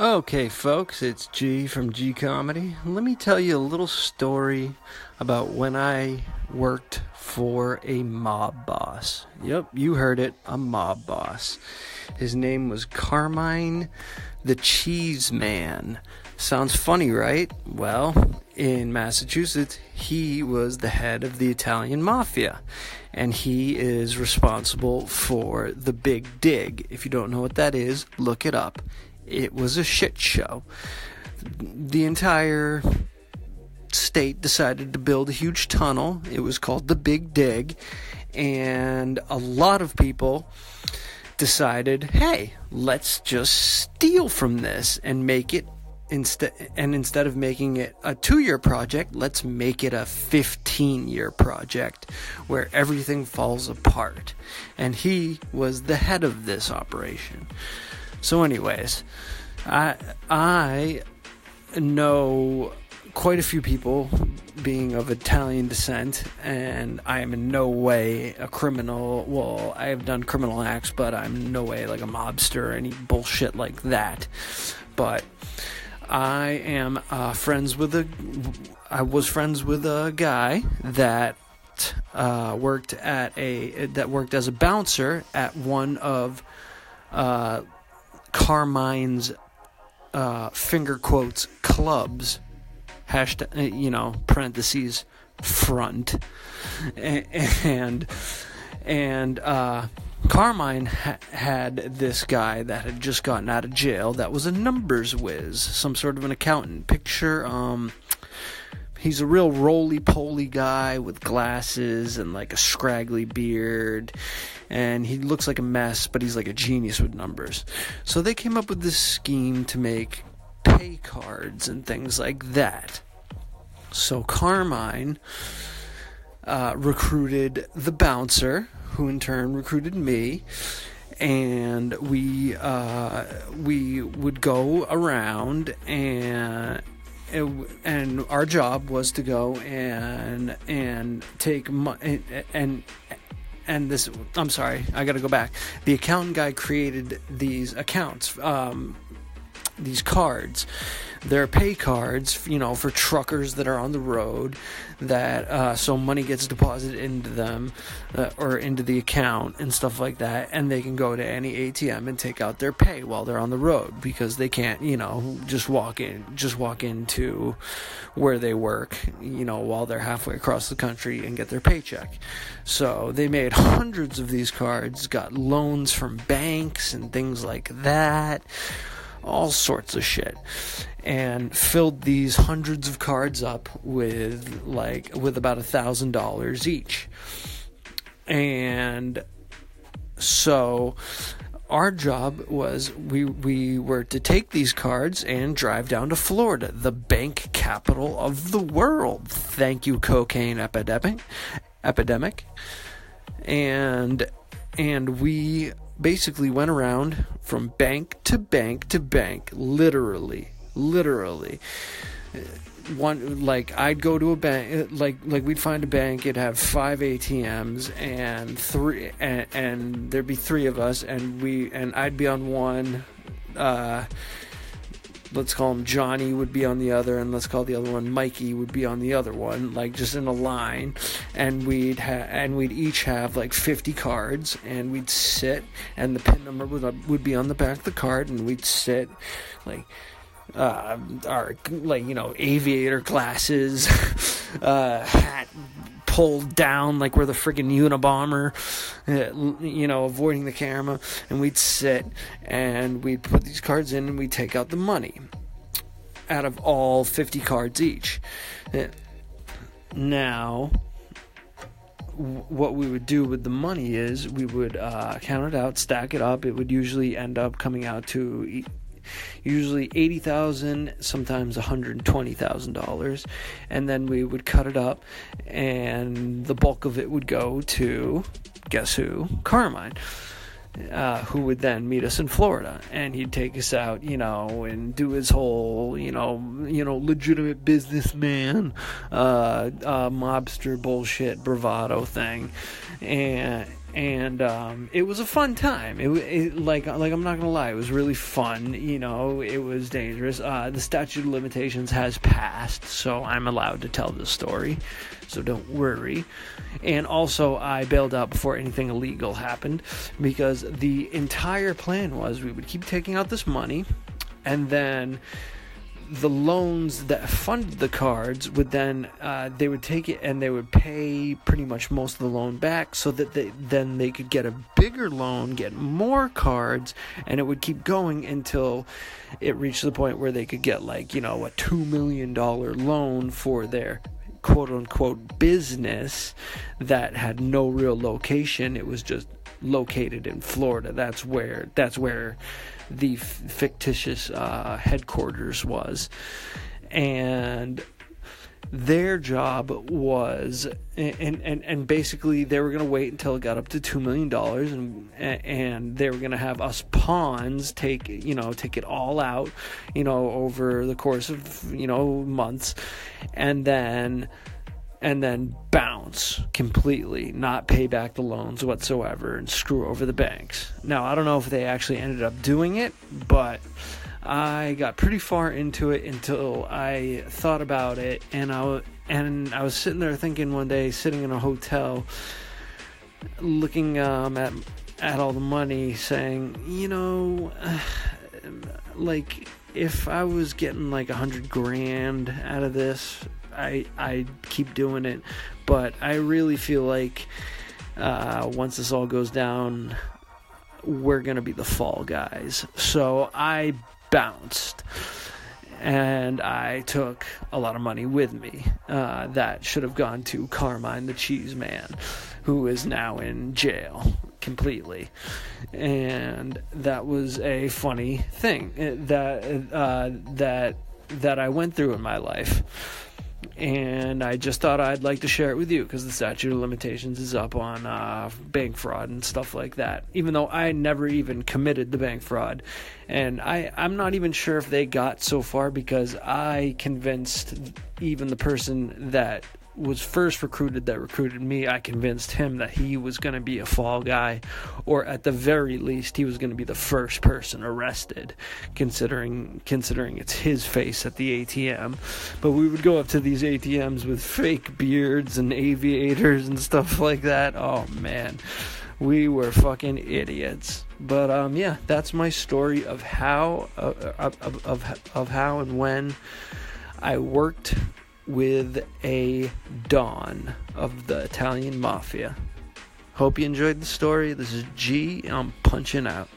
Okay, folks, it's G from G Comedy. Let me tell you a little story about when I worked for a mob boss. Yep, you heard it, a mob boss. His name was Carmine the Cheese Man. Sounds funny, right? Well, in Massachusetts, he was the head of the Italian mafia, and he is responsible for the Big Dig. If you don't know what that is, look it up it was a shit show. The entire state decided to build a huge tunnel. It was called the Big Dig. And a lot of people decided, hey, let's just steal from this and make it instead and instead of making it a 2-year project, let's make it a 15-year project where everything falls apart. And he was the head of this operation. So, anyways, I I know quite a few people being of Italian descent, and I am in no way a criminal. Well, I have done criminal acts, but I'm no way like a mobster or any bullshit like that. But I am uh, friends with a. I was friends with a guy that uh, worked at a that worked as a bouncer at one of uh, Carmine's uh, finger quotes clubs, hashtag, you know, parentheses, front. And, and, uh, Carmine ha- had this guy that had just gotten out of jail that was a numbers whiz, some sort of an accountant. Picture, um, he's a real roly poly guy with glasses and like a scraggly beard and he looks like a mess but he's like a genius with numbers. So they came up with this scheme to make pay cards and things like that. So carmine uh, recruited the bouncer who in turn recruited me and we uh, we would go around and and our job was to go and and take money and and this I'm sorry I got to go back. The accountant guy created these accounts um, these cards they're pay cards, you know, for truckers that are on the road. That uh, so money gets deposited into them uh, or into the account and stuff like that, and they can go to any ATM and take out their pay while they're on the road because they can't, you know, just walk in, just walk into where they work, you know, while they're halfway across the country and get their paycheck. So they made hundreds of these cards, got loans from banks and things like that all sorts of shit and filled these hundreds of cards up with like with about a thousand dollars each and so our job was we we were to take these cards and drive down to Florida, the bank capital of the world. Thank you, cocaine epidemic, epidemic, and and we basically went around from bank to bank to bank, literally, literally. One like I'd go to a bank, like like we'd find a bank, it'd have five ATMs and three, and, and there'd be three of us, and we and I'd be on one. Uh, let's call him Johnny would be on the other, and let's call the other one Mikey would be on the other one, like just in a line, and we'd ha- and we'd each have like 50 cards, and we'd sit, and the pin number would would be on the back of the card, and we'd sit, like uh, our like you know aviator glasses, uh, hat pulled down like we're the freaking Unabomber, uh, you know, avoiding the camera. And we'd sit and we'd put these cards in and we'd take out the money out of all 50 cards each. Uh, now, what we would do with the money is we would uh, count it out, stack it up. It would usually end up coming out to usually eighty thousand, sometimes one hundred twenty thousand dollars, and then we would cut it up, and the bulk of it would go to guess who, Carmine. Uh, who would then meet us in Florida, and he'd take us out, you know, and do his whole, you know, you know, legitimate businessman, uh, uh, mobster bullshit bravado thing, and and um, it was a fun time. It, it, like like I'm not gonna lie, it was really fun. You know, it was dangerous. Uh, the statute of limitations has passed, so I'm allowed to tell the story. So don't worry. And also, I bailed out before anything illegal happened because the entire plan was we would keep taking out this money, and then the loans that funded the cards would then uh, they would take it and they would pay pretty much most of the loan back so that they, then they could get a bigger loan get more cards and it would keep going until it reached the point where they could get like you know a two million dollar loan for their quote unquote business that had no real location. It was just located in Florida. That's where that's where the fictitious uh, headquarters was. And their job was and and and basically they were going to wait until it got up to 2 million dollars and and they were going to have us pawns take you know take it all out you know over the course of you know months and then and then bounce completely, not pay back the loans whatsoever, and screw over the banks. Now, I don't know if they actually ended up doing it, but I got pretty far into it until I thought about it, and I and I was sitting there thinking one day, sitting in a hotel, looking um, at at all the money, saying, you know, like if I was getting like a hundred grand out of this, I I keep doing it, but I really feel like uh, once this all goes down, we're gonna be the fall guys. So I bounced. And I took a lot of money with me. Uh, that should have gone to Carmine the Cheese Man, who is now in jail completely. And that was a funny thing uh, that uh, that that I went through in my life and I just thought I'd like to share it with you because the statute of limitations is up on uh, bank fraud and stuff like that. Even though I never even committed the bank fraud, and I I'm not even sure if they got so far because I convinced even the person that was first recruited that recruited me, I convinced him that he was going to be a fall guy, or at the very least, he was going to be the first person arrested, considering considering it's his face at the ATM. But we would go up to these ATMs with fake beards and aviators and stuff like that. Oh man, we were fucking idiots. But um, yeah, that's my story of how uh, of, of, of of how and when I worked with a Don of the Italian Mafia. Hope you enjoyed the story. This is G, and I'm punching out.